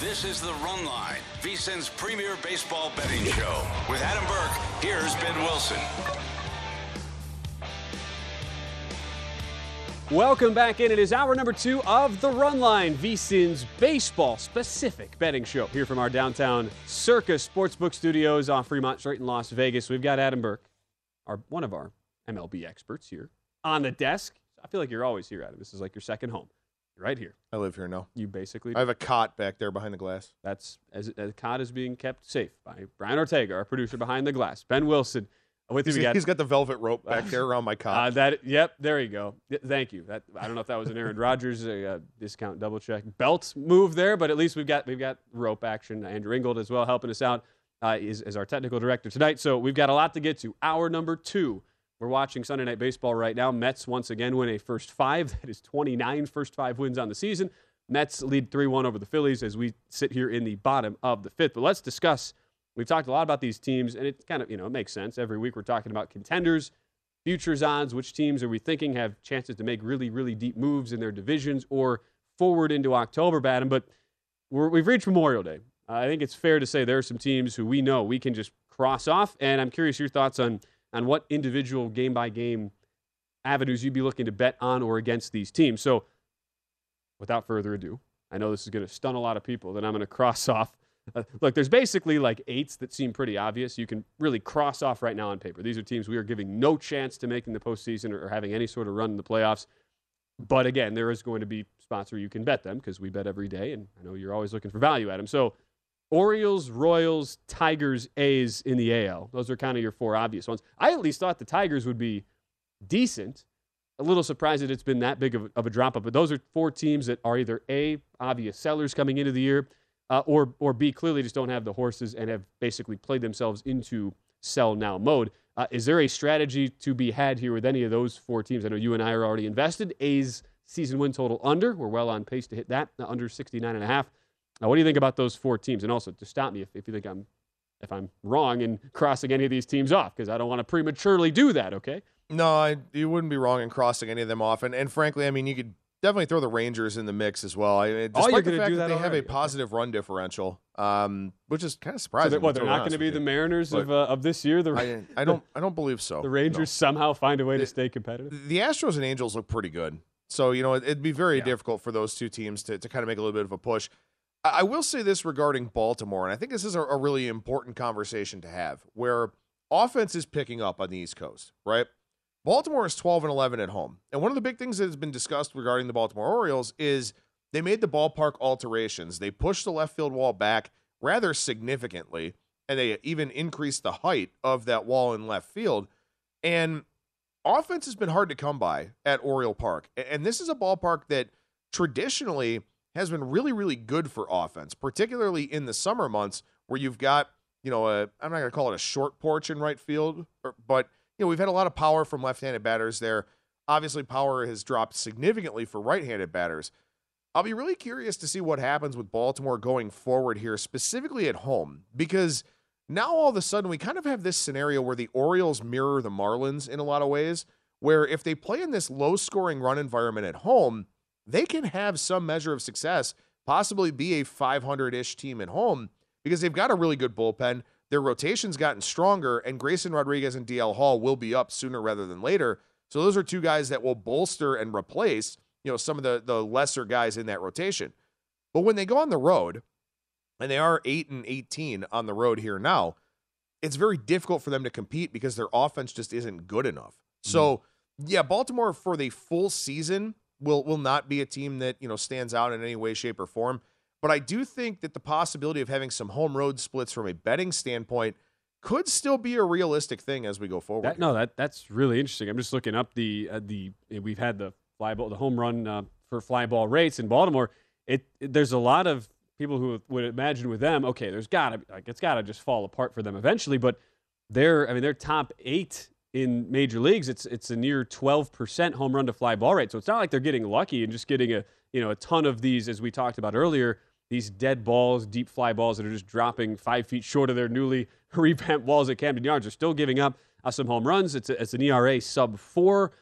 This is the Run Line, VSIN's premier baseball betting show. With Adam Burke, here's Ben Wilson. Welcome back in. It is hour number two of the Run Line, VSIN's baseball specific betting show here from our downtown Circus Sportsbook Studios off Fremont Street in Las Vegas. We've got Adam Burke, our one of our MLB experts here on the desk. I feel like you're always here, Adam. This is like your second home. Right here. I live here now. You basically. I have a cot back there behind the glass. That's as the cot is being kept safe by Brian Ortega, our producer behind the glass. Ben Wilson with you He's, again. he's got the velvet rope back there around my Uh, cot. that yep, there you go. Thank you. That I don't know if that was an Aaron Rodgers uh, discount double check belt move there, but at least we've got we've got rope action. Andrew Ingold as well helping us out uh, is is our technical director tonight. So we've got a lot to get to. Hour number two. We're watching Sunday Night Baseball right now. Mets once again win a first five. That is 29 first five wins on the season. Mets lead 3 1 over the Phillies as we sit here in the bottom of the fifth. But let's discuss. We've talked a lot about these teams, and it kind of, you know, it makes sense. Every week we're talking about contenders, futures odds. Which teams are we thinking have chances to make really, really deep moves in their divisions or forward into October, Batten? But we're, we've reached Memorial Day. I think it's fair to say there are some teams who we know we can just cross off. And I'm curious your thoughts on on what individual game by game avenues you'd be looking to bet on or against these teams. So, without further ado, I know this is going to stun a lot of people. That I'm going to cross off. Uh, look, there's basically like eights that seem pretty obvious. You can really cross off right now on paper. These are teams we are giving no chance to making the postseason or, or having any sort of run in the playoffs. But again, there is going to be spots where you can bet them because we bet every day, and I know you're always looking for value at them. So, Orioles, Royals, Tigers, A's in the AL. Those are kind of your four obvious ones. I at least thought the Tigers would be decent. A little surprised that it's been that big of, of a drop off, but those are four teams that are either A, obvious sellers coming into the year, uh, or, or B, clearly just don't have the horses and have basically played themselves into sell now mode. Uh, is there a strategy to be had here with any of those four teams? I know you and I are already invested. A's season win total under. We're well on pace to hit that, uh, under 69 and a half. Now, what do you think about those four teams? And also, to stop me if, if you think I'm if I'm wrong in crossing any of these teams off, because I don't want to prematurely do that. Okay. no, I, you wouldn't be wrong in crossing any of them off. And, and frankly, I mean, you could definitely throw the Rangers in the mix as well. I, Oh, despite the fact do that that they have a positive run differential, um, which is kind of So surprising. that, what, they're not going to be the. Mariners of, uh, of this year. The, I, I don't. I don't believe so. the Rangers no. somehow find a way to stay competitive. the Astros and Angels look pretty good. So, you know, it, it'd be very Yeah. difficult for those two teams to, to kind of make a little bit of a push. I, will say this regarding Baltimore, and I think this is a, a really important conversation to have where offense is picking up on the East Coast, right? Baltimore is 12 and 11 at home. And one of the big things that has been discussed regarding the Baltimore Orioles is they made the ballpark alterations. They pushed the left field wall back rather significantly, and they even increased the height of that wall in left field. And offense has been hard to come by at Oriole Park. And this is a ballpark that traditionally has been really, really good for offense, particularly in the summer months where you've got, you know, a, I'm not going to call it a short porch in right field, or, but, you know, we've had a lot of power from left handed batters there. Obviously, power has dropped significantly for right handed batters. I'll be really curious to see what happens with Baltimore going forward here, specifically at home, because now all of a sudden we kind of have this scenario where the Orioles mirror the Marlins in a lot of ways, where if they play in this low scoring run environment at home, they can have some measure of success, possibly be a 500 ish team at home because they've got a really good bullpen. Their rotation's gotten stronger, and Grayson Rodriguez and DL Hall will be up sooner rather than later. So those are two guys that will bolster and replace, you know, some of the the lesser guys in that rotation. But when they go on the road, and they are 8 and 18 on the road here now, it's very difficult for them to compete because their offense just isn't good enough. So, mm-hmm. yeah, Baltimore for the full season will will not be a team that, you know, stands out in any way shape or form, but I do think that the possibility of having some home road splits from a betting standpoint could still be a realistic thing as we go forward. That, no, that that's really interesting. I'm just looking up the uh, the we've had the fly ball, the home run uh, for fly ball rates in Baltimore. It, it there's a lot of people who would imagine with them, okay, there's gotta like it's gotta just fall apart for them eventually. But they're I mean they're top eight in major leagues. It's it's a near 12% home run to fly ball rate. So it's not like they're getting lucky and just getting a you know a ton of these as we talked about earlier. These dead balls, deep fly balls that are just dropping five feet short of their newly revamped walls at Camden Yards. They're still giving up uh, some home runs. It's, a, it's an ERA sub four.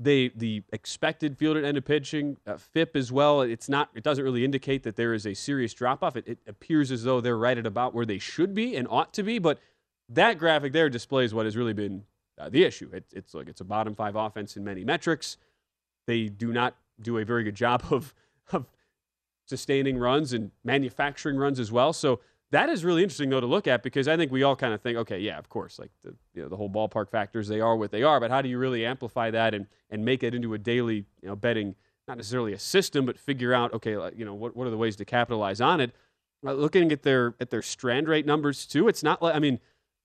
They the expected field at end of pitching uh, FIP as well. It's not. It doesn't really indicate that there is a serious drop off. It, it appears as though they're right at about where they should be and ought to be. But that graphic there displays what has really been uh, the issue. It, it's like it's a bottom five offense in many metrics. They do not do a very good job of of sustaining runs and manufacturing runs as well. So that is really interesting though to look at because I think we all kind of think, okay, yeah, of course, like the you know the whole ballpark factors, they are what they are, but how do you really amplify that and and make it into a daily you know betting not necessarily a system, but figure out okay, you know what what are the ways to capitalize on it? Uh, looking at their at their strand rate numbers too, it's not like I mean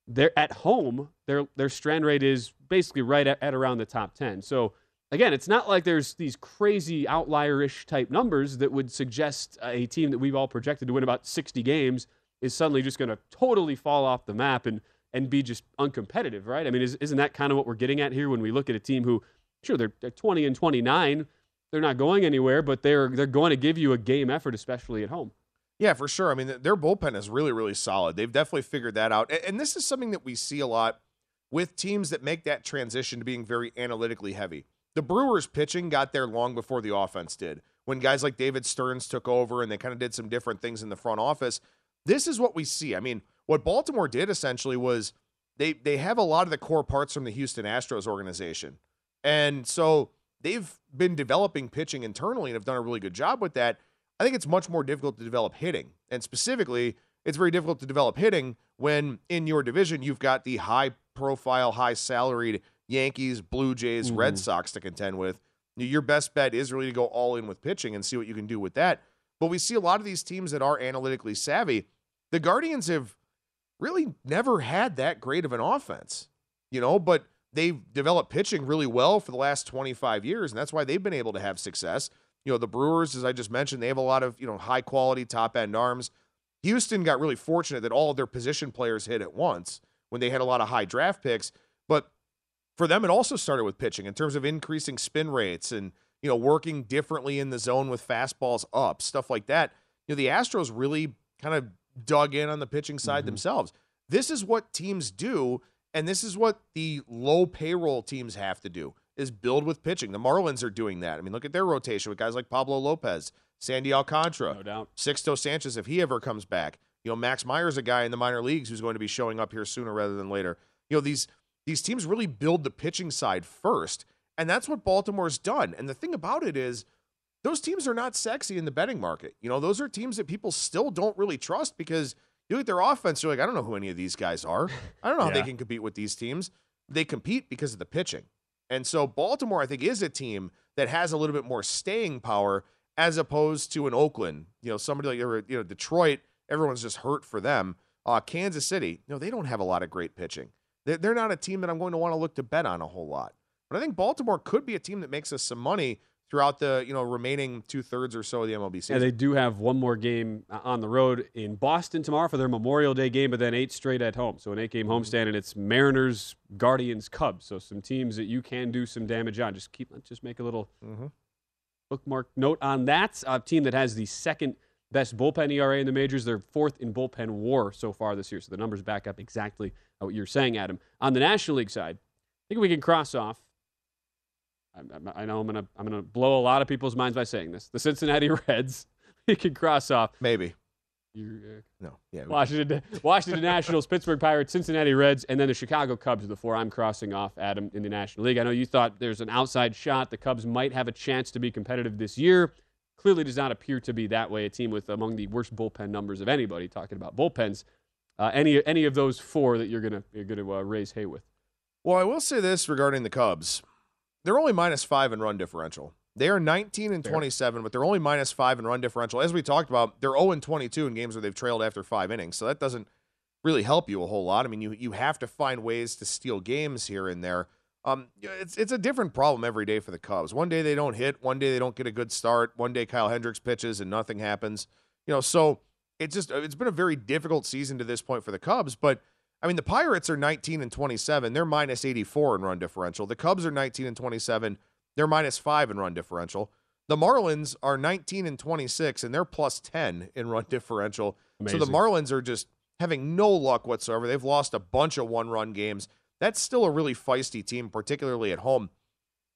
they're at home their their strand rate is basically right at, at around the top ten. So again, it's not like there's these crazy outlierish type numbers that would suggest a team that we've all projected to win about 60 games is suddenly just going to totally fall off the map and and be just uncompetitive, right? I mean, is, isn't that kind of what we're getting at here when we look at a team who, sure, they're, they're 20 and 29, they're not going anywhere, but they're they're going to give you a game effort, especially at home. Yeah, for sure. I mean, their bullpen is really, really solid. They've definitely figured that out. And this is something that we see a lot with teams that make that transition to being very analytically heavy. The Brewers pitching got there long before the offense did. When guys like David Stearns took over and they kind of did some different things in the front office, this is what we see. I mean, what Baltimore did essentially was they they have a lot of the core parts from the Houston Astros organization. And so they've been developing pitching internally and have done a really good job with that. I think it's much more difficult to develop hitting. And specifically, it's very difficult to develop hitting when in your division you've got the high profile, high salaried Yankees, Blue Jays, mm-hmm. Red Sox to contend with. Your best bet is really to go all in with pitching and see what you can do with that. But we see a lot of these teams that are analytically savvy. The Guardians have really never had that great of an offense, you know, but they've developed pitching really well for the last 25 years, and that's why they've been able to have success. You know, the Brewers, as I just mentioned, they have a lot of, you know, high quality top end arms. Houston got really fortunate that all of their position players hit at once when they had a lot of high draft picks. But for them, it also started with pitching in terms of increasing spin rates and you know, working differently in the zone with fastballs up, stuff like that. You know, the Astros really kind of dug in on the pitching side mm-hmm. themselves. This is what teams do, and this is what the low payroll teams have to do is build with pitching. The Marlins are doing that. I mean, look at their rotation with guys like Pablo Lopez, Sandy Alcantara, no doubt. Sixto Sanchez if he ever comes back. You know, Max Meyer's a guy in the minor leagues who's going to be showing up here sooner rather than later. You know, these these teams really build the pitching side first and that's what Baltimore's done. And the thing about it is, those teams are not sexy in the betting market. You know, those are teams that people still don't really trust because you look at their offense, you're like, I don't know who any of these guys are. I don't know yeah. how they can compete with these teams. They compete because of the pitching. And so Baltimore, I think, is a team that has a little bit more staying power as opposed to an Oakland. You know, somebody like you know Detroit, everyone's just hurt for them. Uh, Kansas City, you know, they don't have a lot of great pitching. They're not a team that I'm going to want to look to bet on a whole lot. But I think Baltimore could be a team that makes us some money throughout the you know remaining two thirds or so of the MLB season. Yeah, they do have one more game uh, on the road in Boston tomorrow for their Memorial Day game, but then eight straight at home. So an eight game mm-hmm. homestand, and it's Mariners, Guardians, Cubs. So some teams that you can do some damage on. Just keep just make a little mm-hmm. bookmark note on that. A team that has the second best bullpen ERA in the majors. They're fourth in bullpen WAR so far this year. So the numbers back up exactly what you're saying, Adam. On the National League side, I think we can cross off I, I know I'm gonna I'm gonna blow a lot of people's minds by saying this. The Cincinnati Reds, you can cross off maybe You, uh, No, yeah, Washington, Washington Nationals, Pittsburgh Pirates, Cincinnati Reds, and then the Chicago Cubs are the four I'm crossing off, Adam, in the National League. I know you thought there's an outside shot. The Cubs might have a chance to be competitive this year. Clearly does not appear to be that way. A team with among the worst bullpen numbers of anybody, talking about bullpens. Uh, any any of those four that you're gonna you're gonna uh, raise hay with? Well, I will say this regarding the Cubs. They're only minus five in run differential. They are 19 and Fair. 27, but they're only minus five in run differential. As we talked about, they're 0 and 22 in games where they've trailed after five innings. So that doesn't really help you a whole lot. I mean, you you have to find ways to steal games here and there. Um, it's it's a different problem every day for the Cubs. One day they don't hit, one day they don't get a good start, one day Kyle Hendricks pitches and nothing happens. You know, so it's just it's been a very difficult season to this point for the Cubs. But I mean, the Pirates are 19 and 27. They're minus 84 in run differential. The Cubs are 19 and 27. They're minus five in run differential. The Marlins are 19 and 26, and they're plus 10 in run differential. So the Marlins are just having no luck whatsoever. They've lost a bunch of one run games. That's still a really feisty team, particularly at home.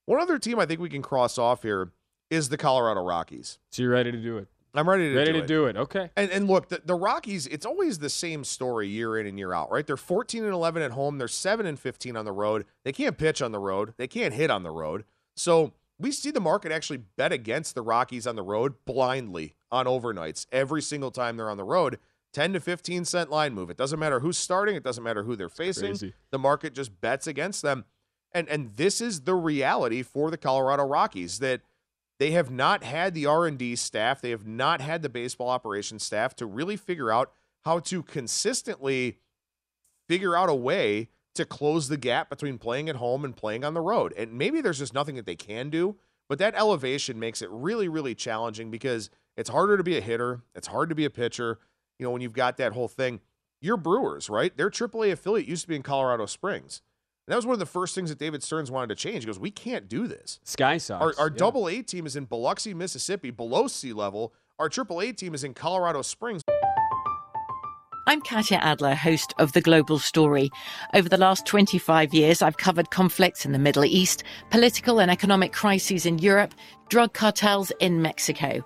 One other team I think we can cross off here is the Colorado Rockies. So you're ready to do it? I'm ready to do it. ready do to it. do it? Okay. And, and look, the, the Rockies, it's always the same story year in and year out, right? They're 14 and 11 at home. They're 7 and 15 on the road. They can't pitch on the road. They can't hit on the road. So we see the market actually bet against the Rockies on the road blindly on overnights every single time they're on the road. 10 to 15 cent line move. It doesn't matter who's starting. It doesn't matter who they're facing. crazy. The market just bets against them. And and this is the reality for the Colorado Rockies that they have not had the R&D staff, they have not had the baseball operations staff to really figure out how to consistently figure out a way to close the gap between playing at home and playing on the road. And maybe there's just nothing that they can do, but that elevation makes it really really challenging because it's harder to be a hitter, it's hard to be a pitcher, you know, when you've got that whole thing. Your Brewers, right? Their AAA affiliate used to be in Colorado Springs. And that was one of the first things that David Stearns wanted to change. He goes, "We can't do this." Sky Sox. Our, our yeah. double A team is in Biloxi, Mississippi, below sea level. Our triple A team is in Colorado Springs. I'm Katya Adler, host of The Global Story. Over the last 25 years, I've covered conflicts in the Middle East, political and economic crises in Europe, drug cartels in Mexico.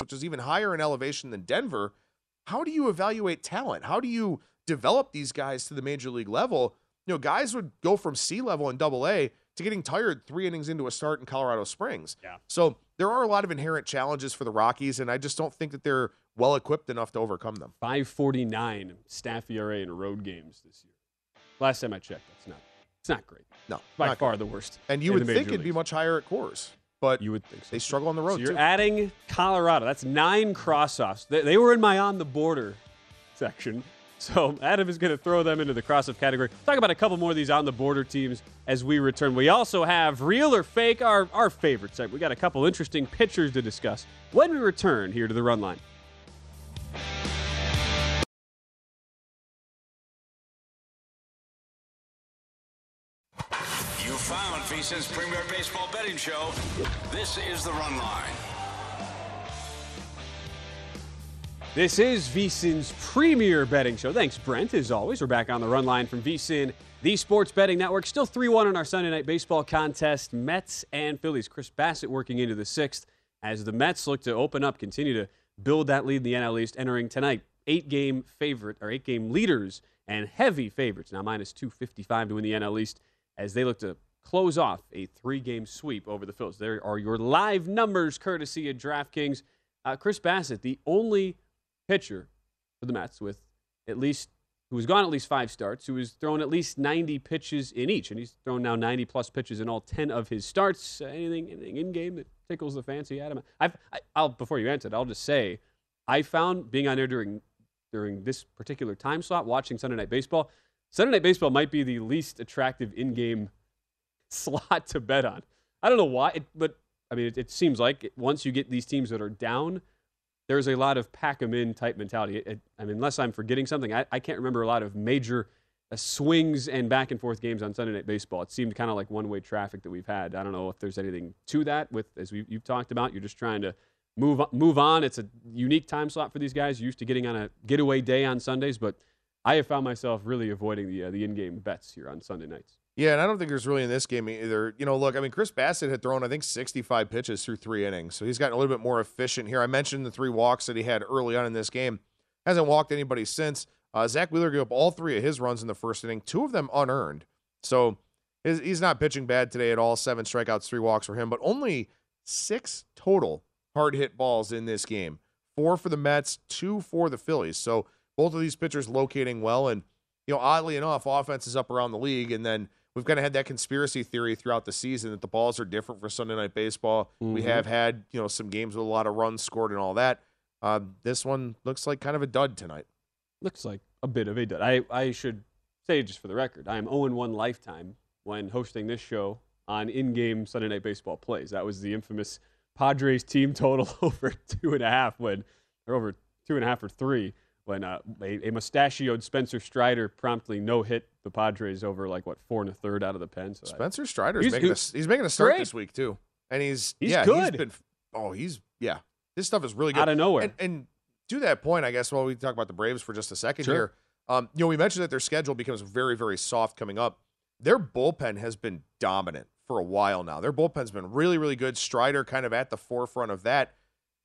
Which is even higher in elevation than Denver, how do you evaluate talent? How do you develop these guys to the major league level? You know, guys would go from C level in double A to getting tired three innings into a start in Colorado Springs. Yeah. So there are a lot of inherent challenges for the Rockies, and I just don't think that they're well equipped enough to overcome them. 549 staff ERA in road games this year. Last time I checked, that's not. It's not great. No, By far the worst. And you would think it'd be much higher at Coors, but You would think so. they struggle on the road So you're too. adding Colorado. That's nine cross-offs. They, they were in my on the border section. So Adam is going to throw them into the cross-off category. Talk about a couple more of these on the border teams as we return. We also have real or fake, our our favorite segment. We got a couple interesting pitchers to discuss when we return here to the Run Line. Found premier baseball betting show. This is the Run Line. This is VSIN's premier betting show. Thanks, Brent. As always, we're back on the run line from VSIN, the sports betting network. Still 3 1 in our Sunday night baseball contest. Mets and Phillies. Chris Bassitt working into the sixth as the Mets look to open up, continue to build that lead in the NL East, entering tonight. Eight game favorite, or eight game leaders and heavy favorites. Now minus 255 to win the NL East as they look to close off a three game sweep over the Phillies. There are your live numbers courtesy of DraftKings. Uh, Chris Bassitt, the only pitcher for the Mets with at least who has gone at least five starts, who has thrown at least 90 pitches in each, and he's thrown now 90 plus pitches in all 10 of his starts. Uh, anything, anything in game that tickles the fancy, Adam? I've, I, I'll before you answer it, I'll just say, I found being on there during during this particular time slot, watching Sunday Night Baseball. Sunday Night Baseball might be the least attractive in-game slot to bet on. I don't know why, it, but I mean, it, it seems like once you get these teams that are down, there's a lot of pack 'em in type mentality. It, I mean, unless I'm forgetting something, I, I can't remember a lot of major uh, swings and back and forth games on Sunday Night Baseball. It seemed kind of like one-way traffic that we've had. I don't know if there's anything to that. With as we, you've talked about, you're just trying to move move on. It's a unique time slot for these guys. You're used to getting on a getaway day on Sundays, but I have found myself really avoiding the uh, the in-game bets here on Sunday nights. Yeah, and I don't think there's really in this game either. You know, look, I mean, Chris Bassitt had thrown, I think, 65 pitches through three innings. So he's gotten a little bit more efficient here. I mentioned the three walks that he had early on in this game. Hasn't walked anybody since. Uh, Zack Wheeler gave up all three of his runs in the first inning, two of them unearned. So he's not pitching bad today at all. Seven strikeouts, three walks for him, but only six total hard hit balls in this game. Four for the Mets, two for the Phillies. So both of these pitchers locating well. And, you know, oddly enough, offense is up around the league. And then we've kind of had that conspiracy theory throughout the season that the balls are different for Sunday Night Baseball. Mm-hmm. We have had, you know, some games with a lot of runs scored and all that. Uh, this one looks like kind of a dud tonight. Looks like a bit of a dud. I, I should say, just for the record, I am 0 1 lifetime when hosting this show on in game Sunday Night Baseball plays. That was the infamous Padres team total over two and a half when, or over two and a half or three when uh, a, a, mustachioed Spencer Strider promptly no hit the Padres over like what four and a third out of the pen. So Spencer Strider he's, making a, he's making a start great. this week too, and he's he's yeah, good. He's been, oh, he's yeah, this stuff is really good out of nowhere. And, and to that point, I guess while we talk about the Braves for just a second sure. here, um, you know, we mentioned that their schedule becomes very very soft coming up. Their bullpen has been dominant for a while now. Their bullpen's been really really good. Strider kind of at the forefront of that.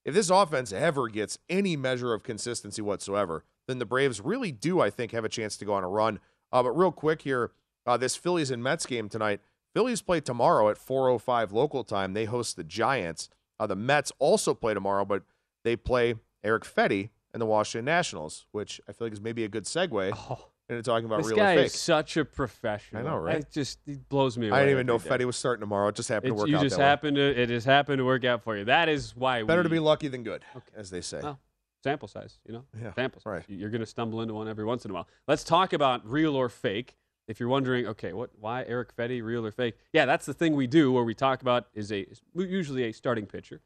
If this offense ever gets any measure of consistency whatsoever, then the Braves really do, I think, have a chance to go on a run. Uh, but real quick here, uh, this Phillies and Mets game tonight. Phillies play tomorrow at 4:05 local time. They host the Giants. Uh, the Mets also play tomorrow, but they play Eric Fedde and the Washington Nationals, which I feel like is maybe a good segue oh, into talking about this real guy or fake. is such a professional. I know, right? It just it blows me away. I didn't even know day. Fedde was starting tomorrow. It just happened It's- to work you out. just that way. happened to it just happened to work out for you. That is why Better we, to be lucky than good, Okay. as they say. Well, sample size, you know? Yeah, Sample size. right. You're going to stumble into one every once in a while. Let's talk about real or fake. If you're wondering, okay, what why Eric Fedde, real or fake? Yeah, that's the thing we do where we talk about is a usually a starting pitcher,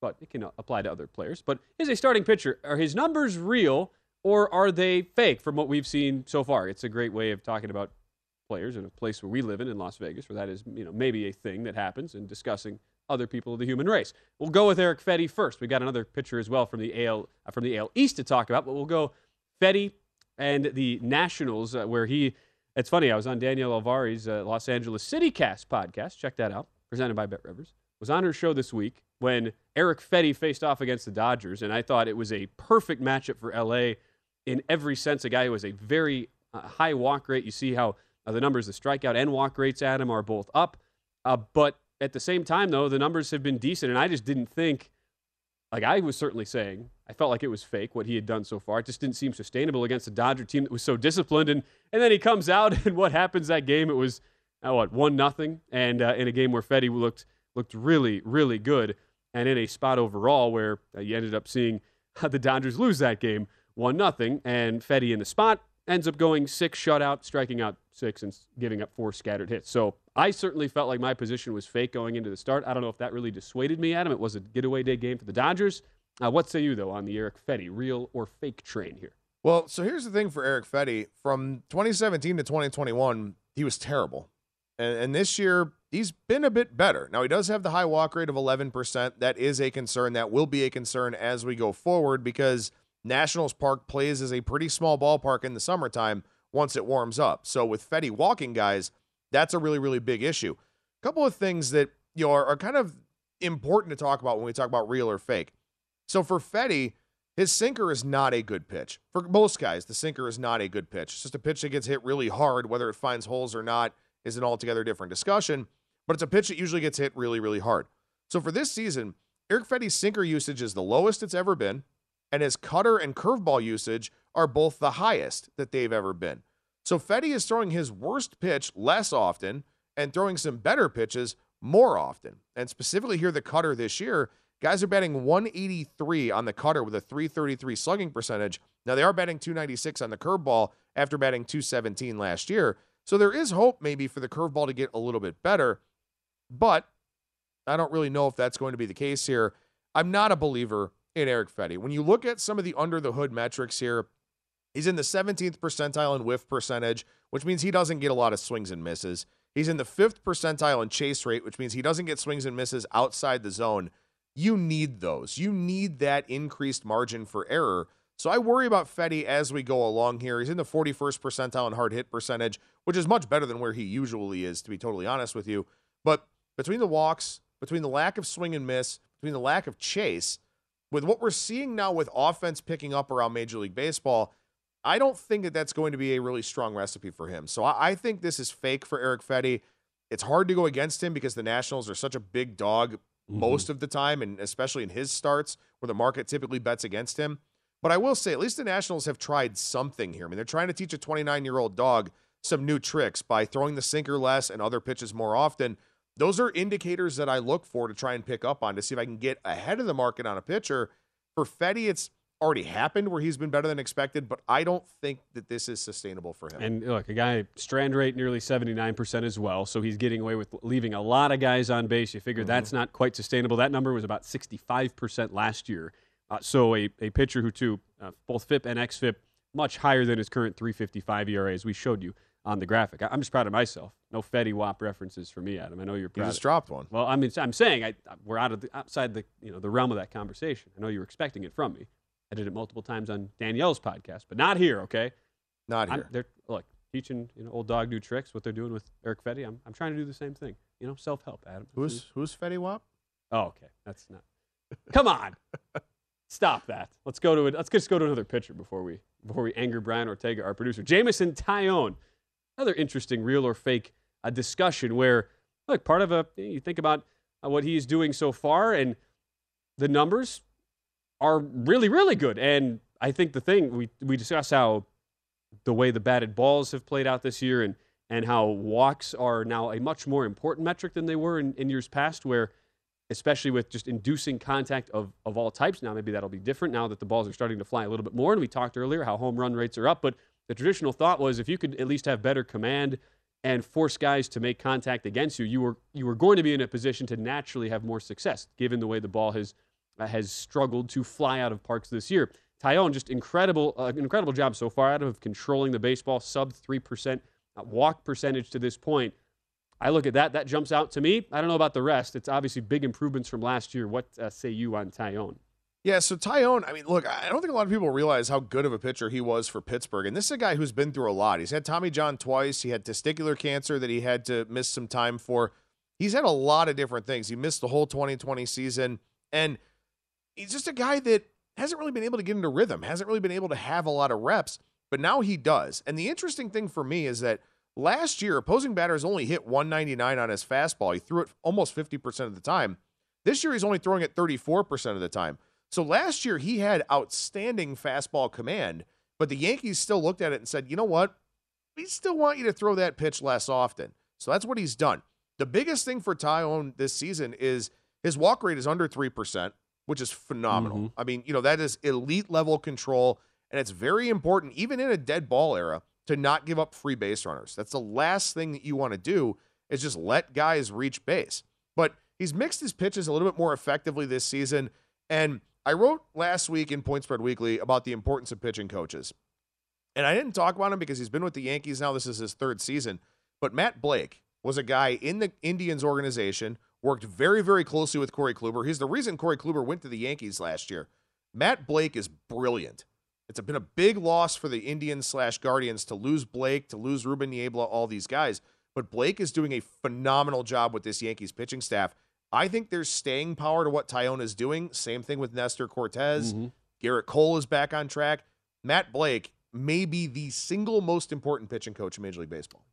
but it can apply to other players. But is a starting pitcher are his numbers real or are they fake from what we've seen so far? It's a great way of talking about players in a place where we live in in Las Vegas, where that is you know maybe a thing that happens, and discussing other people of the human race. We'll go with Eric Fedde first. We got another pitcher as well from the AL uh, from the AL East to talk about, but we'll go Fedde and the Nationals, uh, where he. It's funny. I was on Danielle Alvari's uh, Los Angeles CityCast podcast. Check that out. Presented by BetRivers. Was on her show this week when Eric Fedde faced off against the Dodgers, and I thought it was a perfect matchup for LA in every sense. A guy who has a very uh, high walk rate. You see how uh, the numbers, the strikeout and walk rates, Adam, are both up. Uh, but at the same time, though, the numbers have been decent, and I just didn't think, like I was certainly saying, I felt like it was fake what he had done so far. It just didn't seem sustainable against a Dodger team that was so disciplined. And and then he comes out, and what happens that game? It was uh, what one nothing, and uh, in a game where Fedde looked looked really really good, and in a spot overall where uh, you ended up seeing the Dodgers lose that game one nothing, and Fedde in the spot ends up going six shutout, striking out six, and giving up four scattered hits. So I certainly felt like my position was fake going into the start. I don't know if that really dissuaded me, Adam. It was a getaway day game for the Dodgers. Uh, what say you, though, on the Eric Fedde real or fake train here? Well, so here's the thing for Eric Fedde From 2017 to 2021, he was terrible. And, and this year, he's been a bit better. Now, he does have the high walk rate of 11%. That is a concern. That will be a concern as we go forward because Nationals Park plays as a pretty small ballpark in the summertime once it warms up. So with Fedde walking guys, that's a really, really big issue. A couple of things that you know are, are kind of important to talk about when we talk about real or fake. So for Fedde, his sinker is not a good pitch. For most guys, the sinker is not a good pitch. It's just a pitch that gets hit really hard. Whether it finds holes or not is an altogether different discussion, but it's a pitch that usually gets hit really, really hard. So for this season, Eric Fedde's sinker usage is the lowest it's ever been, and his cutter and curveball usage are both the highest that they've ever been. So Fedde is throwing his worst pitch less often and throwing some better pitches more often. And specifically here, the cutter this year, guys are batting 183 on the cutter with a 333 slugging percentage. Now, they are batting 296 on the curveball after batting 217 last year. So there is hope maybe for the curveball to get a little bit better. But I don't really know if that's going to be the case here. I'm not a believer in Eric Fedde. When you look at some of the under the hood metrics here, he's in the 17th percentile in whiff percentage, which means he doesn't get a lot of swings and misses. He's in the fifth percentile in chase rate, which means he doesn't get swings and misses outside the zone. You need those. You need that increased margin for error. So I worry about Fedde as we go along here. He's in the 41st percentile in hard hit percentage, which is much better than where he usually is, to be totally honest with you. But between the walks, between the lack of swing and miss, between the lack of chase, with what we're seeing now with offense picking up around Major League Baseball, I don't think that that's going to be a really strong recipe for him. So I, I think this is fake for Eric Fedde. It's hard to go against him because the Nationals are such a big dog mm-hmm. most of the time, and especially in his starts where the market typically bets against him. But I will say, at least the Nationals have tried something here. I mean, they're trying to teach a 29 year old dog some new tricks by throwing the sinker less and other pitches more often. Those are indicators that I look for to try and pick up on to see if I can get ahead of the market on a pitcher. For Fedde, it's already happened where he's been better than expected, but I don't think that this is sustainable for him. And look, a guy strand rate nearly 79% as well, so he's getting away with leaving a lot of guys on base. You figure mm-hmm. that's not quite sustainable. That number was about 65% last year. Uh, so a, a pitcher who, too, uh, both FIP and XFIP, much higher than his current 355 ERA, as we showed you on the graphic. I, am just proud of myself. No Fetty Wap references for me, Adam. I know you're proud. You just dropped one. Well, I mean, I'm saying I, we're out of the, outside the you know the realm of that conversation. I know you're expecting it from me. I did it multiple times on Danielle's podcast, but not here. Okay, not here. I'm, they're look teaching you know old dog new tricks. What they're doing with Eric Fedde, I'm I'm trying to do the same thing. You know, self help, Adam. Who's who's Fetty Wap? Oh, okay, that's not. Come on. Stop that. Let's go to it. Let's just go to another pitcher before we before we anger Brian Ortega, our producer. Jameson Taillon. Another interesting real or fake uh, discussion where look part of a you think about uh, what he's doing so far and the numbers are really, really good. And I think the thing we we discuss how the way the batted balls have played out this year and and how walks are now a much more important metric than they were in, in years past, where especially with just inducing contact of, of all types. Now, maybe that'll be different now that the balls are starting to fly a little bit more. And we talked earlier how home run rates are up. But the traditional thought was if you could at least have better command and force guys to make contact against you, you were you were going to be in a position to naturally have more success, given the way the ball has uh, has struggled to fly out of parks this year. Taillon, just incredible, uh, incredible job so far out of controlling the baseball, sub 3% uh, walk percentage to this point. I look at that, that jumps out to me. I don't know about the rest. It's obviously big improvements from last year. What uh, say you on Taillon? Yeah, so Taillon, I mean, look, I don't think a lot of people realize how good of a pitcher he was for Pittsburgh. And this is a guy who's been through a lot. He's had Tommy John twice. He had testicular cancer that he had to miss some time for. He's had a lot of different things. He missed the whole 2020 season. And – he's just a guy that hasn't really been able to get into rhythm, hasn't really been able to have a lot of reps, but now he does. And the interesting thing for me is that last year, opposing batters only hit 199 on his fastball. He threw it almost 50% of the time. This year, he's only throwing it 34% of the time. So last year, he had outstanding fastball command, but the Yankees still looked at it and said, you know what? We still want you to throw that pitch less often. So that's what he's done. The biggest thing for Taillon this season is his walk rate is under 3% which is phenomenal. Mm-hmm. I mean, you know, that is elite level control. And it's very important, even in a dead ball era, to not give up free base runners. That's the last thing that you want to do is just let guys reach base. But he's mixed his pitches a little bit more effectively this season. And I wrote last week in Point Spread Weekly about the importance of pitching coaches. And I didn't talk about him because he's been with the Yankees now. This is his third season. But Matt Blake was a guy in the Indians organization worked very, very closely with Corey Kluber. He's the reason Corey Kluber went to the Yankees last year. Matt Blake is brilliant. It's been a big loss for the Indians slash Guardians to lose Blake, to lose Ruben Niebla, all these guys. But Blake is doing a phenomenal job with this Yankees pitching staff. I think there's staying power to what Taillon is doing. Same thing with Nestor Cortes. Mm-hmm. Gerrit Cole is back on track. Matt Blake may be the single most important pitching coach in Major League Baseball.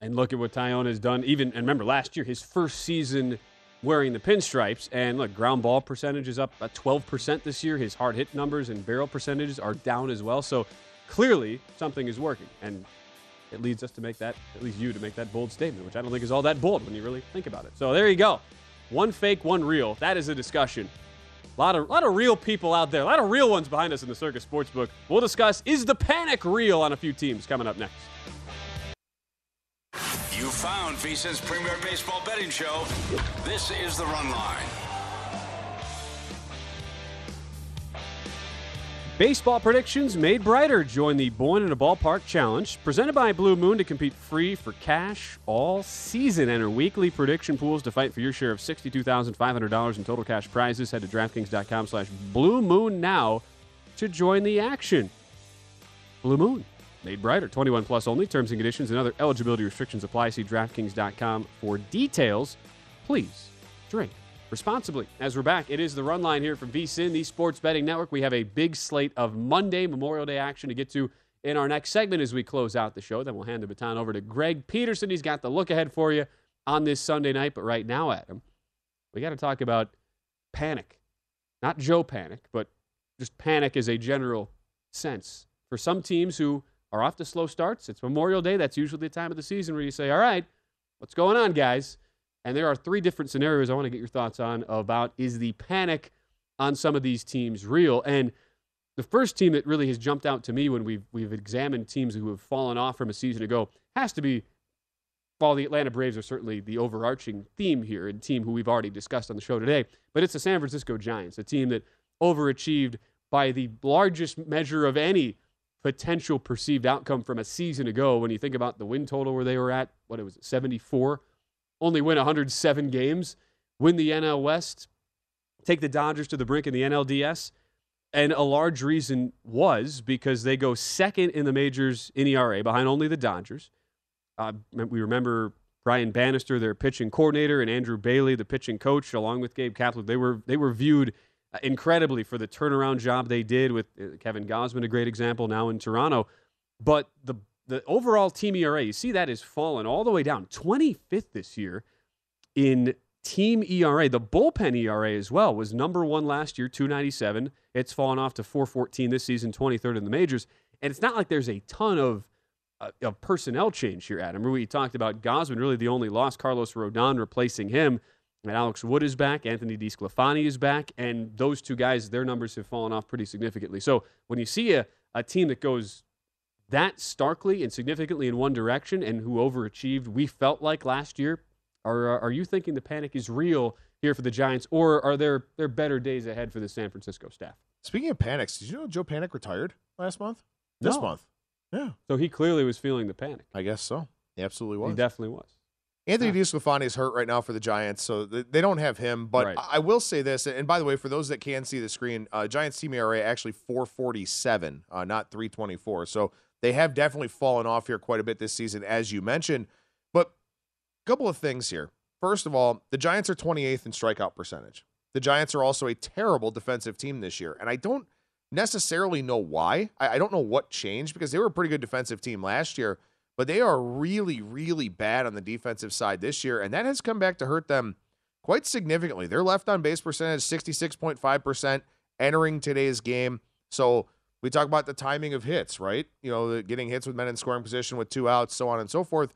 And look at what Taillon has done. Even and remember last year, his first season wearing the pinstripes. And look, ground ball percentage is up at 12% this year. His hard hit numbers and barrel percentages are down as well. So clearly something is working. And it leads us to make that, at least you to make that bold statement, which I don't think is all that bold when you really think about it. So there you go. One fake, one real. That is a discussion. A lot of, lot of real people out there, a lot of real ones behind us in the Circus Sportsbook. We'll discuss is the panic real on a few teams coming up next. You found VSIN's premier baseball betting show. This is the Run Line. Baseball predictions made brighter. Join the Born in a Ballpark Challenge, presented by Blue Moon to compete free for cash all season. Enter weekly prediction pools to fight for your share of $62,500 in total cash prizes. Head to DraftKings.com slash Blue Moon now to join the action. Blue Moon, made brighter. 21 plus only. Terms and conditions and other eligibility restrictions apply. See DraftKings.com for details. Please drink responsibly. As we're back, it is the run line here from VSIN, the Sports Betting Network. We have a big slate of Monday Memorial Day action to get to in our next segment as we close out the show. Then we'll hand the baton over to Greg Peterson. He's got the look ahead for you on this Sunday night. But right now, Adam, we got to talk about panic. Not Joe Panik, but just panic as a general sense. For some teams who are off to slow starts, it's Memorial Day. That's usually the time of the season where you say, all right, what's going on, guys? And there are three different scenarios I want to get your thoughts on about is the panic on some of these teams real? And the first team that really has jumped out to me when we've we've examined teams who have fallen off from a season ago has to be while the Atlanta Braves are certainly the overarching theme here, and team who we've already discussed on the show today, but it's the San Francisco Giants, a team that overachieved by the largest measure of any potential perceived outcome from a season ago. When you think about the win total where they were at, what it was, 74 only win 107 games, win the NL West, take the Dodgers to the brink in the NLDS. And a large reason was because they go second in the majors in ERA behind only the Dodgers. Uh, we remember Brian Bannister, their pitching coordinator, and Andrew Bailey, the pitching coach, along with Gabe Kapler. They were they were viewed uh, incredibly for the turnaround job they did with uh, Kevin Gausman, a great example now in Toronto. But the the overall team ERA, you see that has fallen all the way down. 25th this year in team ERA. The bullpen ERA as well was number one last year, 297. It's fallen off to 414 this season, 23rd in the majors. And it's not like there's a ton of, uh, of personnel change here, Adam. We talked about Gausman, really the only loss, Carlos Rodon replacing him. And Alex Wood is back, Anthony DeSclafani is back, and those two guys, their numbers have fallen off pretty significantly. So when you see a, a team that goes that starkly and significantly in one direction and who overachieved, we felt like last year, are, are you thinking the panic is real here for the Giants, or are there, there better days ahead for the San Francisco staff? Speaking of panics, did you know Joe Panik retired last month? This No. month. Yeah, So he clearly was feeling the panic. I guess so. He absolutely was. He definitely was. Anthony Yeah. Is hurt right now for the Giants, so they don't have him. But Right. I I will say this, and by the way, for those that can see the screen, uh, Giants team ERA actually 447, uh, not 324. So they have definitely fallen off here quite a bit this season, as you mentioned. But a couple of things here. First of all, the Giants are 28th in strikeout percentage. The Giants are also a terrible defensive team this year, and I don't necessarily know why. I, I don't know what changed because they were a pretty good defensive team last year, but they are really, really bad on the defensive side this year, and that has come back to hurt them quite significantly. Their left on base percentage 66.5% entering today's game. So we talk about the timing of hits, right? You know, getting hits with men in scoring position with two outs, so on and so forth.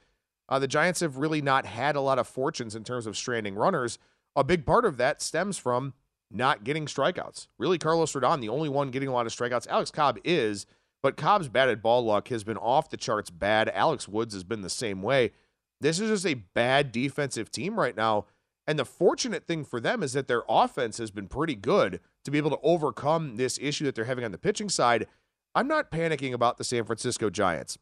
Uh, the Giants have really not had a lot of fortunes in terms of stranding runners. A big part of that stems from not getting strikeouts. Really, Carlos Rodon, the only one getting a lot of strikeouts. Alex Cobb is, but Cobb's batted ball luck has been off the charts bad. Alex Woods has been the same way. This is just a bad defensive team right now. And the fortunate thing for them is that their offense has been pretty good to be able to overcome this issue that they're having on the pitching side. I'm not panicking about the San Francisco Giants.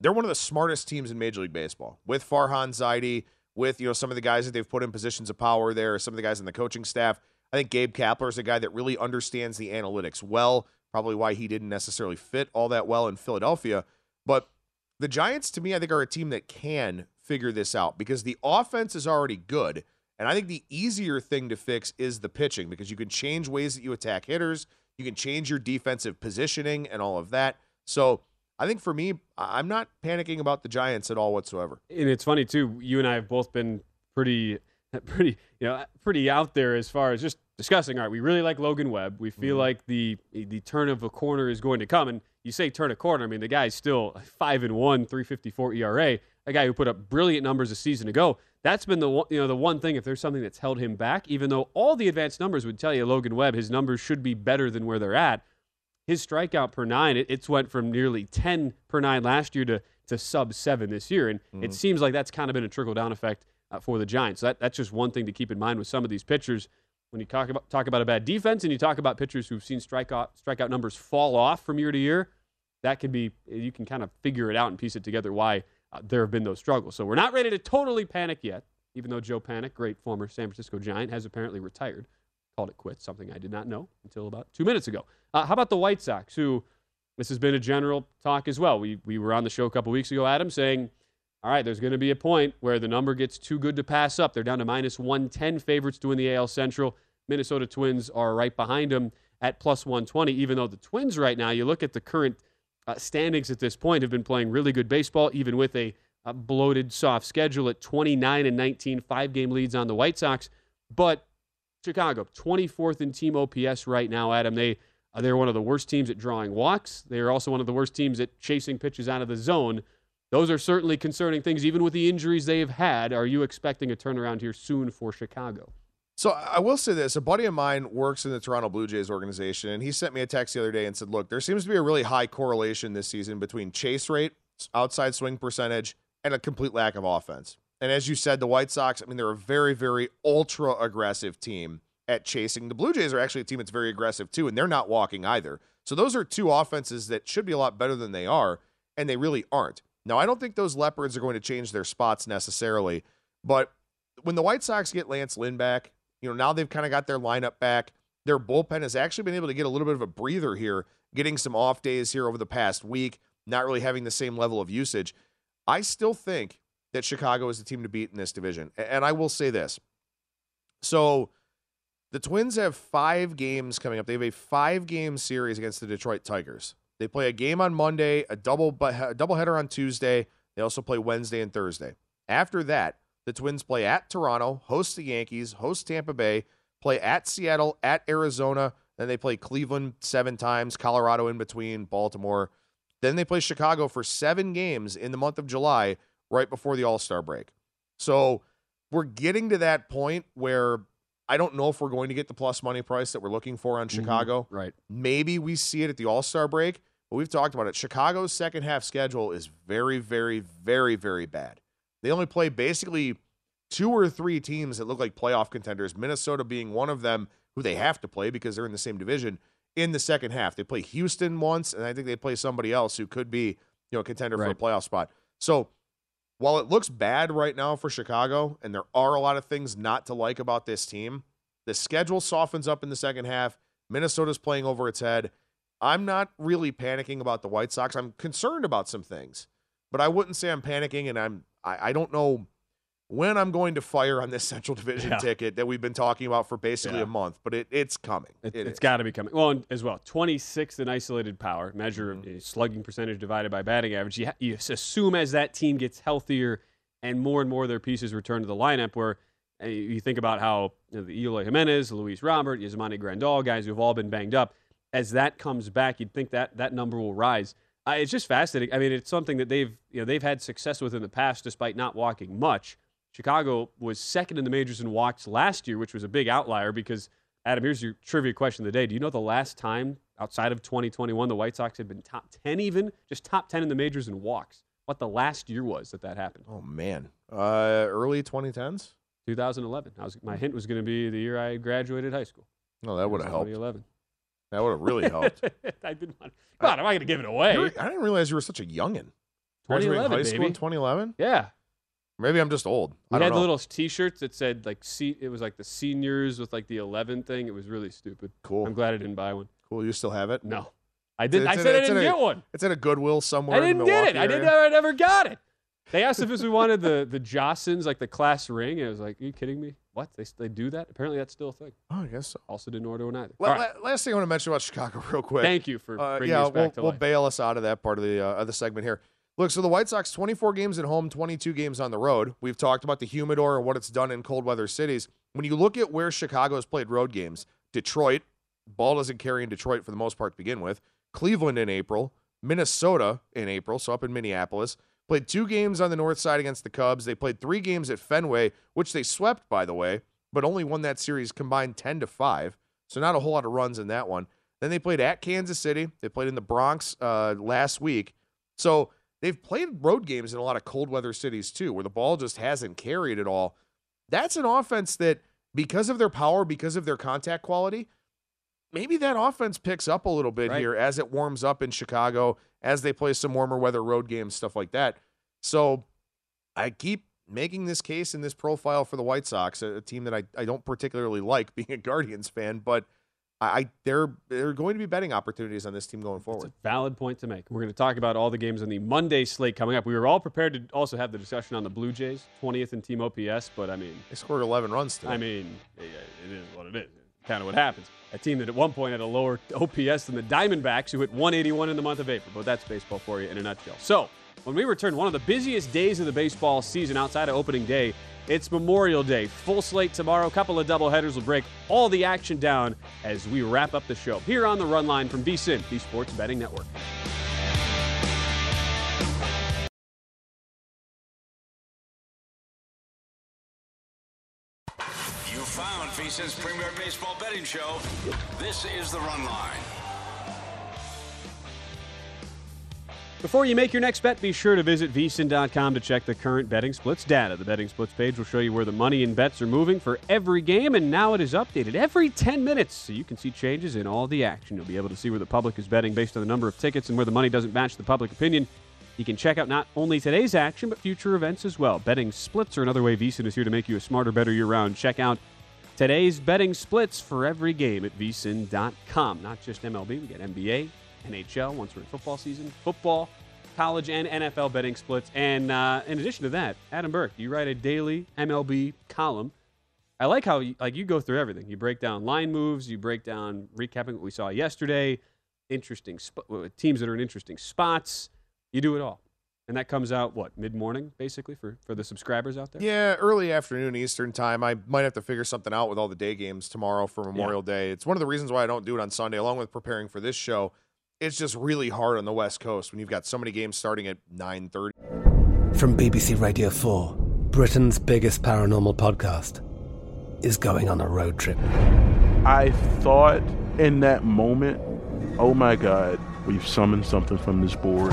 They're one of the smartest teams in Major League Baseball with Farhan Zaidi, with you know some of the guys that they've put in positions of power there, some of the guys in the coaching staff. I think Gabe Kapler is a guy that really understands the analytics well, probably why he didn't necessarily fit all that well in Philadelphia. But the Giants, to me, I think are a team that can figure this out because the offense is already good. And I think the easier thing to fix is the pitching because you can change ways that you attack hitters, you can change your defensive positioning and all of that. So I think for me, I'm not panicking about the Giants at all whatsoever. And it's funny too. You and I have both been pretty, pretty, you know, pretty out there as far as just discussing. All right, we really like Logan Webb. We feel mm-hmm. like the the turn of a corner is going to come, and you say turn a corner. I mean, the guy's still five and one, 354 ERA. A guy who put up brilliant numbers a season ago. That's been the one, you know the one thing. If there's something that's held him back, even though all the advanced numbers would tell you Logan Webb, his numbers should be better than where they're at. His strikeout per nine, it, it's went from nearly 10 per nine last year to to sub seven this year, and Mm-hmm. it seems like that's kind of been a trickle down effect uh, for the Giants. So that, that's just one thing to keep in mind with some of these pitchers when you talk about talk about a bad defense and you talk about pitchers who've seen strikeout strikeout numbers fall off from year to year. That can be you can kind of figure it out and piece it together why uh, there have been those struggles. So we're not ready to totally panic yet, even though Joe Panik, great former San Francisco Giant, has apparently retired. Called it quits, something I did not know until about two minutes ago. Uh, how about the White Sox, who this has been a general talk as well. We we were on the show a couple weeks ago, Adam, saying all right, there's going to be a point where the number gets too good to pass up. They're down to minus 110 favorites to win the AL Central. Minnesota Twins are right behind them at plus 120, even though the Twins right now, you look at the current uh, standings at this point, have been playing really good baseball, even with a, a bloated, soft schedule at 29 and 19, five game leads on the White Sox. But Chicago, 24th in team OPS right now, Adam. They, uh, they're one of the worst teams at drawing walks. They are also one of the worst teams at chasing pitches out of the zone. Those are certainly concerning things, even with the injuries they have had. Are you expecting a turnaround here soon for Chicago? So I will say this: a buddy of mine works in the Toronto Blue Jays organization, and he sent me a text the other day and said, "Look, there seems to be a really high correlation this season between chase rate, outside swing percentage, and a complete lack of offense." And as you said, the White Sox, I mean, they're a very, very ultra aggressive team at chasing. The Blue Jays are actually a team that's very aggressive too, and they're not walking either. So those are two offenses that should be a lot better than they are, and they really aren't. Now, I don't think those Leopards are going to change their spots necessarily, but when the White Sox get Lance Lynn back, you know, now they've kind of got their lineup back. Their bullpen has actually been able to get a little bit of a breather here, getting some off days here over the past week, not really having the same level of usage. I still think that Chicago is the team to beat in this division. And I will say this. So the Twins have five games coming up. They have a five game series against the Detroit Tigers. They play a game on Monday, a double a doubleheader on Tuesday. They also play Wednesday and Thursday. After that, the Twins play at Toronto, host the Yankees, host Tampa Bay, play at Seattle, at Arizona, then they play Cleveland seven times, Colorado in between, Baltimore. Then they play Chicago for seven games in the month of July, right before the All Star break. So we're getting to that point where I don't know if we're going to get the plus money price that we're looking for on mm-hmm. Chicago. Right. Maybe we see it at the All Star break, but we've talked about it. Chicago's second half schedule is very, very, very, very bad. They only play basically two or three teams that look like playoff contenders, Minnesota being one of them who they have to play because they're in the same division in the second half. They play Houston once, and I think they play somebody else who could be, you know, a contender for a playoff spot. So while it looks bad right now for Chicago, and there are a lot of things not to like about this team, the schedule softens up in the second half. Minnesota's playing over its head. I'm not really panicking about the White Sox. I'm concerned about some things, but I wouldn't say I'm panicking, and I'm I, I don't know when I'm going to fire on this Central Division Yeah. ticket that we've been talking about for basically Yeah. a month, but it, it's coming. It, has got to be coming. Well, and as well, 26th in isolated power, measure Mm-hmm. of slugging percentage divided by batting average. You, you assume as that team gets healthier and more and more of their pieces return to the lineup, where uh, you think about how you know, the Eloy Jimenez, Luis Robert, Yasmani Grandal, guys who've all been banged up, as that comes back, you'd think that that number will rise. Uh, it's just fascinating. I mean, it's something that they've you know they've had success with in the past, despite not walking much. Chicago was second in the majors in walks last year, which was a big outlier because Adam, here's your trivia question of the day. Do you know the last time outside of 2021 the White Sox had been top 10 even, just top 10 in the majors in walks? What the last year was that that happened? Oh man, uh, early 2010s. 2011. I was, my hint was going to be the year I graduated high school. No, that would have helped. 2011. That would have really helped. I didn't want. Come on, am I going to give it away? I didn't realize you were such a youngin. Graduating 2011, high school in baby. 2011. Yeah. Maybe I'm just old. I We don't had the little T-shirts that said like se- it was like the seniors with like the 11 thing. It was really stupid. Cool. I'm glad I didn't buy one. Cool. You still have it? No, I did. I said a- I didn't a- get one. It's at a Goodwill somewhere. I didn't get it. I didn't. area. I never got it. They asked if we wanted the the Jostens, like the class ring, and I was like, "Are you kidding me? What? They they do that? Apparently, that's still a thing." Oh, I guess so. Also, didn't order one either. La- All right. la- last thing I want to mention about Chicago, real quick. Thank you for Uh, bringing yeah, us back we'll, to we'll life. bail us out of that part of the uh, of the segment here. Look, so the White Sox 24 games at home, 22 games on the road. We've talked about the humidor and what it's done in cold weather cities. When you look at where Chicago has played road games, Detroit, ball doesn't carry in Detroit for the most part to begin with. Cleveland in April, Minnesota in April, so up in Minneapolis. Played two games on the north side against the Cubs. They played three games at Fenway, which they swept, by the way, but only won that series combined 10 to 5. So not a whole lot of runs in that one. Then they played at Kansas City. They played in the Bronx uh, last week. So they've played road games in a lot of cold weather cities too, where the ball just hasn't carried at all. That's an offense that, because of their power, because of their contact quality, maybe that offense picks up a little bit Right. here as it warms up in Chicago, as they play some warmer weather road games, stuff like that. So I keep making this case in this profile for the White Sox, a, a team that I, I don't particularly like being a Guardians fan, but I, I there there are going to be betting opportunities on this team going It's forward. a valid point to make. We're going to talk about all the games on the Monday slate coming up. We were all prepared to also have the discussion on the Blue Jays, 20th in team OPS, but I mean, They scored 11 runs today. I mean, it it is what it is. Kind of what happens. A team that at one point had a lower OPS than the Diamondbacks, who hit 181 in the month of April. But that's baseball for you in a nutshell. So, when we return, one of the busiest days of the baseball season outside of opening day, it's Memorial Day. Full slate tomorrow. A couple of doubleheaders will break all the action down as we wrap up the show here on the Run Line from VSIN, the Sports Betting Network. Found premier baseball betting show. This is the Run Line. Before you make your next bet, be sure to visit vsin.com to check the current betting splits data. The betting splits page will show you where the money and bets are moving for every game, and now it is updated every 10 minutes so you can see changes in all the action. You'll be able to see where the public is betting based on the number of tickets and where the money doesn't match the public opinion. You can check out not only today's action, but future events as well. Betting splits are another way VSIN is here to make you a smarter, better year round. Check out today's betting splits for every game at vsin.com. Not just MLB, we get NBA, NHL once we're in football season, football, college, and NFL betting splits. And uh, in addition to that, Adam Burke, you write a daily MLB column. I like how you, like you go through everything. You break down line moves, you break down recapping what we saw yesterday, interesting sp- teams that are in interesting spots. You do it all. And that comes out what mid morning, basically for for the subscribers out there. Yeah, early afternoon Eastern time. I might have to figure something out with all the day games tomorrow for Memorial Day. It's one of the reasons why I don't do it on Sunday, along with preparing for this show. It's just really hard on the West Coast when you've got so many games starting at 9:30. From BBC Radio 4, Britain's biggest paranormal podcast is going on a road trip. I thought in that moment, oh my God, we've summoned something from this board.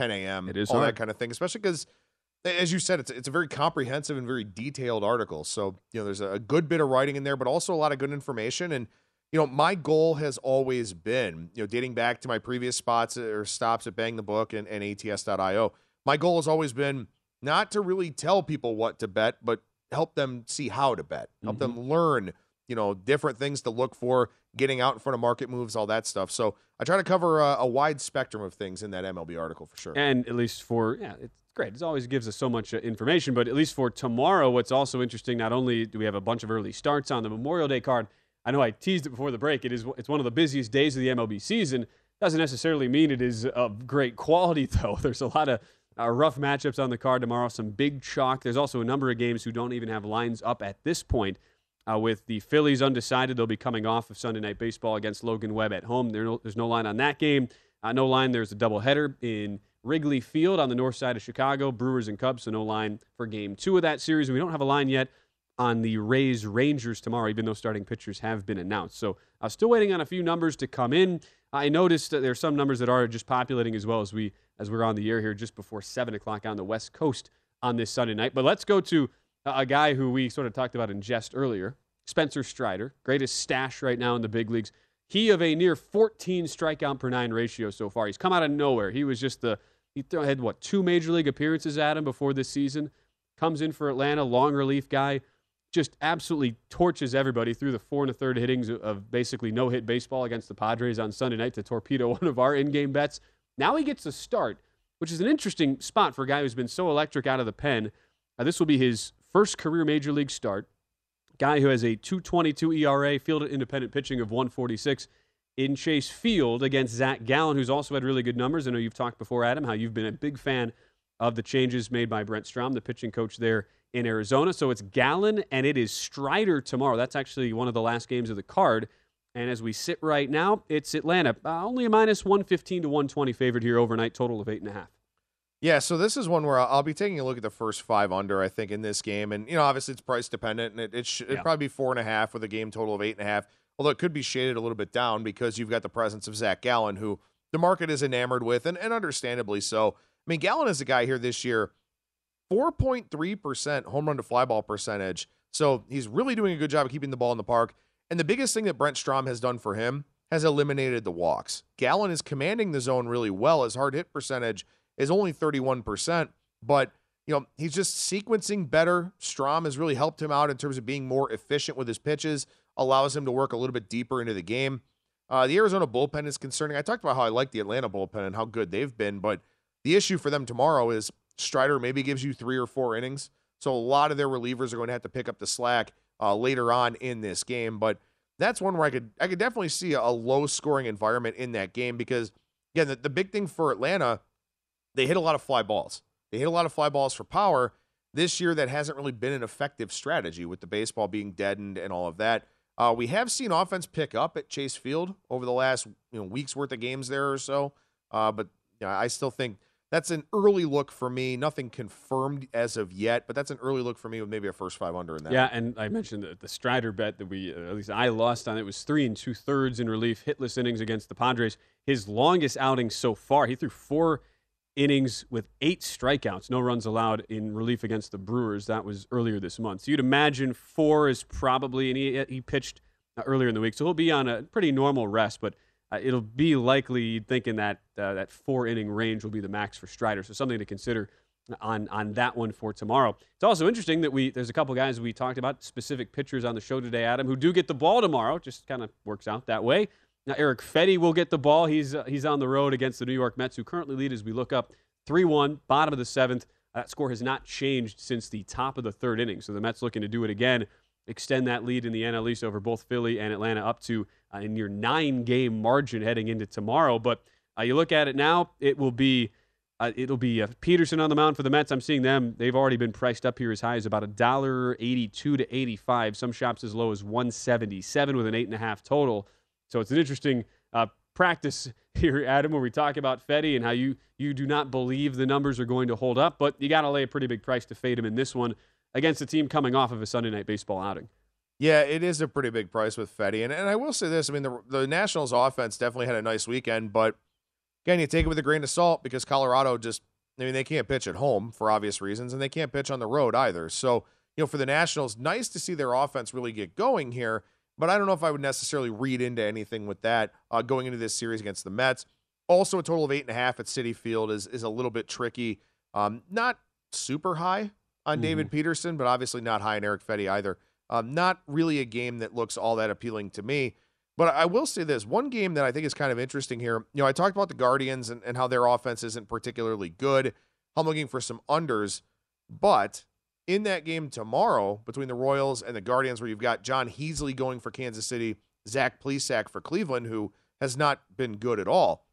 10 a.m. It is all hard. that kind of thing, especially because, as you said, it's it's a very comprehensive and very detailed article. So you know, there's a good bit of writing in there, but also a lot of good information. And you know, my goal has always been, you know, dating back to my previous spots uh, or stops at Bang the Book and, and ATS.io. My goal has always been not to really tell people what to bet, but help them see how to bet, help them mm-hmm. learn, you know, different things to look for, getting out in front of market moves, all that stuff. So I try to cover a, a wide spectrum of things in that MLB article for sure. And at least for, yeah, it's great. It always gives us so much uh, information. But at least for tomorrow, what's also interesting, not only do we have a bunch of early starts on the Memorial Day card, I know I teased it before the break. It is it's one of the busiest days of the MLB season. Doesn't necessarily mean it is of great quality, though. There's a lot of uh, rough matchups on the card tomorrow, some big chalk. There's also a number of games who don't even have lines up at this point. Uh, with the Phillies undecided, they'll be coming off of Sunday Night Baseball against Logan Webb at home. There no, there's no line on that game. Uh, no line. There's a doubleheader in Wrigley Field on the north side of Chicago, Brewers and Cubs. So no line for Game Two of that series. We don't have a line yet on the Rays Rangers tomorrow, even though starting pitchers have been announced. So I'm still waiting on a few numbers to come in. I noticed that there are some numbers that are just populating as well as we as we're on the air here just before seven o'clock on the West Coast on this Sunday night. But let's go to a guy who we sort of talked about in jest earlier, Spencer Strider, greatest stash right now in the big leagues. He of a near 14 strikeout per nine ratio so far. He's come out of nowhere. He was just the he had what two major league appearances at him before this season. Comes in for Atlanta, long relief guy, just absolutely torches everybody through the four and a third hittings of basically no hit baseball against the Padres on Sunday night to torpedo one of our in game bets. Now he gets a start, which is an interesting spot for a guy who's been so electric out of the pen. Uh, this will be his first career major league start. Guy who has a 222 ERA, fielded independent pitching of 146 in Chase Field against Zach Gallen, who's also had really good numbers. I know you've talked before, Adam, how you've been a big fan of the changes made by Brent Strom, the pitching coach there in Arizona. So it's Gallen and it is Strider tomorrow. That's actually one of the last games of the card. And as we sit right now, it's Atlanta, uh, only a minus 115 to 120 favored here overnight, total of eight and a half. Yeah, so this is one where I'll be taking a look at the first five under, I think, in this game. And, you know, obviously it's price dependent, and it, it should yeah. probably be four and a half with a game total of eight and a half. Although it could be shaded a little bit down because you've got the presence of Zach Gallen, who the market is enamored with, and, and understandably so. I mean, Gallen is a guy here this year, 4.3% home run to fly ball percentage. So he's really doing a good job of keeping the ball in the park. And the biggest thing that Brent Strom has done for him has eliminated the walks. Gallen is commanding the zone really well. His hard hit percentage is only 31%, but you know, he's just sequencing better. Strom has really helped him out in terms of being more efficient with his pitches, allows him to work a little bit deeper into the game. Uh, the Arizona bullpen is concerning. I talked about how I like the Atlanta bullpen and how good they've been, but the issue for them tomorrow is Strider maybe gives you three or four innings. So a lot of their relievers are going to have to pick up the slack uh, later on in this game. But that's one where I could I could definitely see a low scoring environment in that game because again the, the big thing for Atlanta, they hit a lot of fly balls. They hit a lot of fly balls for power. This year that hasn't really been an effective strategy with the baseball being deadened and all of that. Uh, we have seen offense pick up at Chase Field over the last you know weeks worth of games there or so. Uh, but yeah, I still think that's an early look for me. Nothing confirmed as of yet, but that's an early look for me with maybe a first five under in that. Yeah, and I mentioned the, the Strider bet that we, uh, at least I lost on. It was three and two thirds in relief, hitless innings against the Padres. His longest outing so far, he threw four innings with eight strikeouts, no runs allowed in relief against the Brewers. That was earlier this month. So you'd imagine four is probably, and he, he pitched uh, earlier in the week, so he'll be on a pretty normal rest, but uh, it'll be likely thinking that uh, that four inning range will be the max for Strider. So something to consider on on that one for tomorrow. It's also interesting that we there's a couple guys we talked about specific pitchers on the show today, Adam, who do get the ball tomorrow. Just kind of works out that way. Now Eric Fedde will get the ball. He's uh, he's on the road against the New York Mets, who currently lead as we look up three one, bottom of the seventh. That score has not changed since the top of the third inning. So the Mets looking to do it again, extend that lead in the NL East over both Philly and Atlanta up to uh, in your nine game margin heading into tomorrow. But uh, you look at it now, it will be. Uh, it'll be uh, Peterson on the mound for the Mets. I'm seeing them. They've already been priced up here as high as about a dollar eighty-two to eighty-five. Some shops as low as one seventy-seven with an eight and a half total. So it's an interesting uh, practice here, Adam, where we talk about Fedde and how you you do not believe the numbers are going to hold up, but you got to lay a pretty big price to fade him in this one against a team coming off of a Sunday night baseball outing. Yeah, it is a pretty big price with Fedde. And, and I will say this I mean, the, the Nationals offense definitely had a nice weekend, but again, you take it with a grain of salt because Colorado just, I mean, they can't pitch at home for obvious reasons, and they can't pitch on the road either. So, you know, for the Nationals, nice to see their offense really get going here, but I don't know if I would necessarily read into anything with that uh, going into this series against the Mets. Also, a total of eight and a half at Citi Field is, is a little bit tricky. Um, not super high on mm-hmm. David Peterson, but obviously not high on Eric Fedde either. Um, not really a game that looks all that appealing to me. But I will say this one game that I think is kind of interesting here. You know, I talked about the Guardians and, and how their offense isn't particularly good. I'm looking for some unders. But in that game tomorrow between the Royals and the Guardians, where you've got Jon Heasley going for Kansas City, Zach Plesac for Cleveland, who has not been good at all.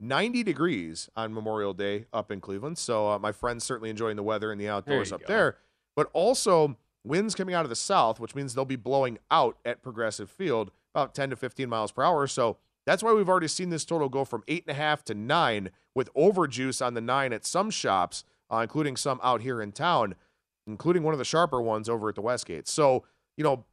90 degrees on Memorial Day up in Cleveland. So uh, my friends certainly enjoying the weather and the outdoors there up go. there. But also Winds coming out of the south, which means they'll be blowing out at Progressive Field about 10 to 15 miles per hour. So that's why we've already seen this total go from eight and a half to nine, with overjuice on the nine at some shops, uh, including some out here in town, including one of the sharper ones over at the Westgate. So you know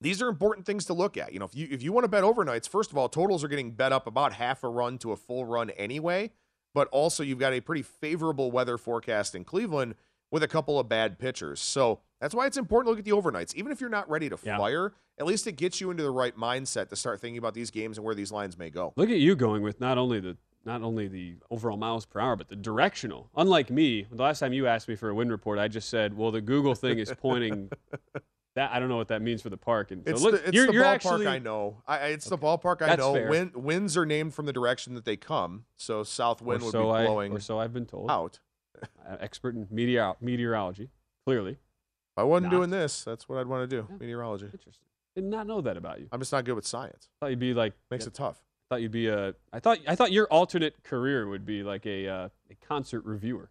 these are important things to look at. You know, if you if you want to bet overnights, first of all, totals are getting bet up about half a run to a full run anyway. But also, you've got a pretty favorable weather forecast in Cleveland with a couple of bad pitchers. So that's why it's important to look at the overnights. Even if you're not ready to Yeah. fire, at least it gets you into the right mindset to start thinking about these games and where these lines may go. Look at you going with not only the not only the overall miles per hour, but the directional. Unlike me, the last time you asked me for a wind report, I just said, "Well, the Google thing is pointing." that I don't know what that means for the park. And so It's look, the, it's you're, the you're ballpark actually I know. I, I- it's the ballpark I That's know. Wind, winds are named from the direction that they come. So south or wind would so be I, blowing or so I've been told. out. Uh, expert in meteor- meteorology, clearly. If I wasn't Not. doing this, that's what I'd want to do. Yeah. Meteorology. Interesting. Did not know that about you. I'm just not good with science. I thought you'd be like Makes it tough. Thought you'd be a. I thought I thought your alternate career would be like a uh, a concert reviewer.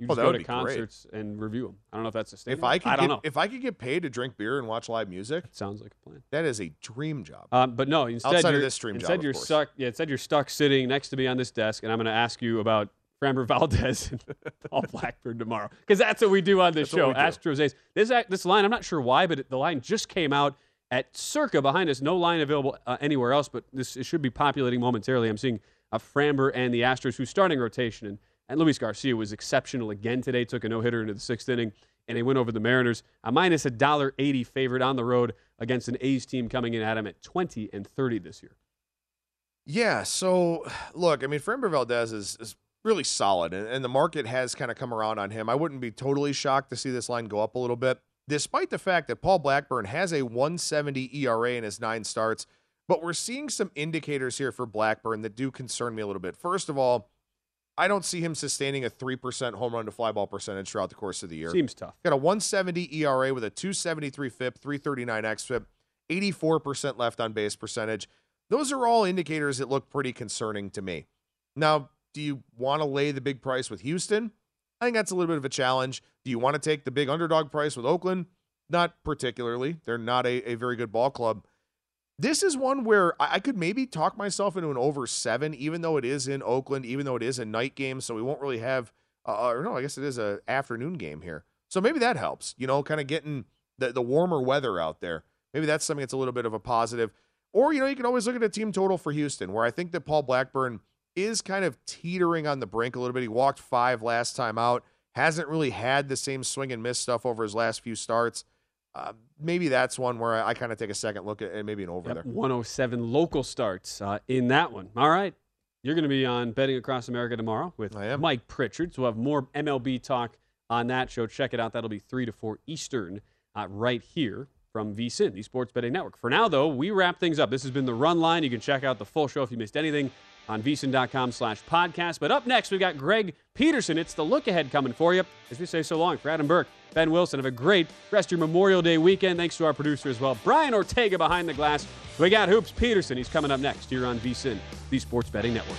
You Oh, just that go to be great. concerts and review them. I don't know if that's sustainable. If I could I don't get know. if I could get paid to drink beer and watch live music, It sounds like a plan. that is a dream job. Um, but no, instead Outside of you're, this dream job, instead of you're course. stuck. Yeah, instead you're stuck sitting next to me on this desk, and I'm going to ask you about Framber Valdez and Paul Blackburn tomorrow because that's what we do on this That's show. Astros A's. This act- this line, I'm not sure why, but the line just came out at circa behind us. No line available uh, anywhere else, but this should be populating momentarily. I'm seeing uh, Framber and the Astros, who's starting rotation, and and Luis Garcia was exceptional again today. Took a no hitter into the sixth inning, and they went over the Mariners. A minus a dollar eighty favorite on the road against an A's team coming in at him at twenty and thirty this year. Yeah. So, look, I mean, Framber Valdez is, is really solid, and the market has kind of come around on him. I wouldn't be totally shocked to see this line go up a little bit, despite the fact that Paul Blackburn has a 170 ERA in his nine starts. But we're seeing some indicators here for Blackburn that do concern me a little bit. First of all, I don't see him sustaining a 3% home run to fly ball percentage throughout the course of the year. Seems tough. Got a 170 ERA with a 273 FIP, 339 xFIP, 84% left on base percentage. Those are all indicators that look pretty concerning to me. Now, do you want to lay the big price with Houston? I think that's a little bit of a challenge. Do you want to take the big underdog price with Oakland? Not particularly. They're not a, a very good ball club. This is one where I could maybe talk myself into an over seven, even though it is in Oakland, even though it is a night game, so we won't really have. Uh, or no, I guess it is a afternoon game here, so maybe that helps. You know, kind of getting the the warmer weather out there. Maybe that's something that's a little bit of a positive. Or you know, you can always look at a team total for Houston, where I think that Paul Blackburn is kind of teetering on the brink a little bit. He walked five last time out, hasn't really had the same swing and miss stuff over his last few starts. Uh, maybe that's one where I, I kind of take a second look at and maybe an over Yep, there. 107 local starts uh, in that one. All right. You're going to be on Betting Across America tomorrow with Mike Pritchard. So we'll have more MLB talk on that show. Check it out. That'll be 3 to 4 Eastern uh, right here from VSIN, the Sports Betting Network. For now, though, we wrap things up. This has been the Run Line. You can check out the full show if you missed anything on vsin.com slash podcast. But up next, we've got Greg Peterson. It's the look ahead coming for you. As we say so long for Adam Burke, Ben Wilson. Have a great rest of your Memorial Day weekend. Thanks to our producer as well, Brian Ortega behind the glass. We got Hoops Peterson. He's coming up next here on VSIN, the Sports Betting Network.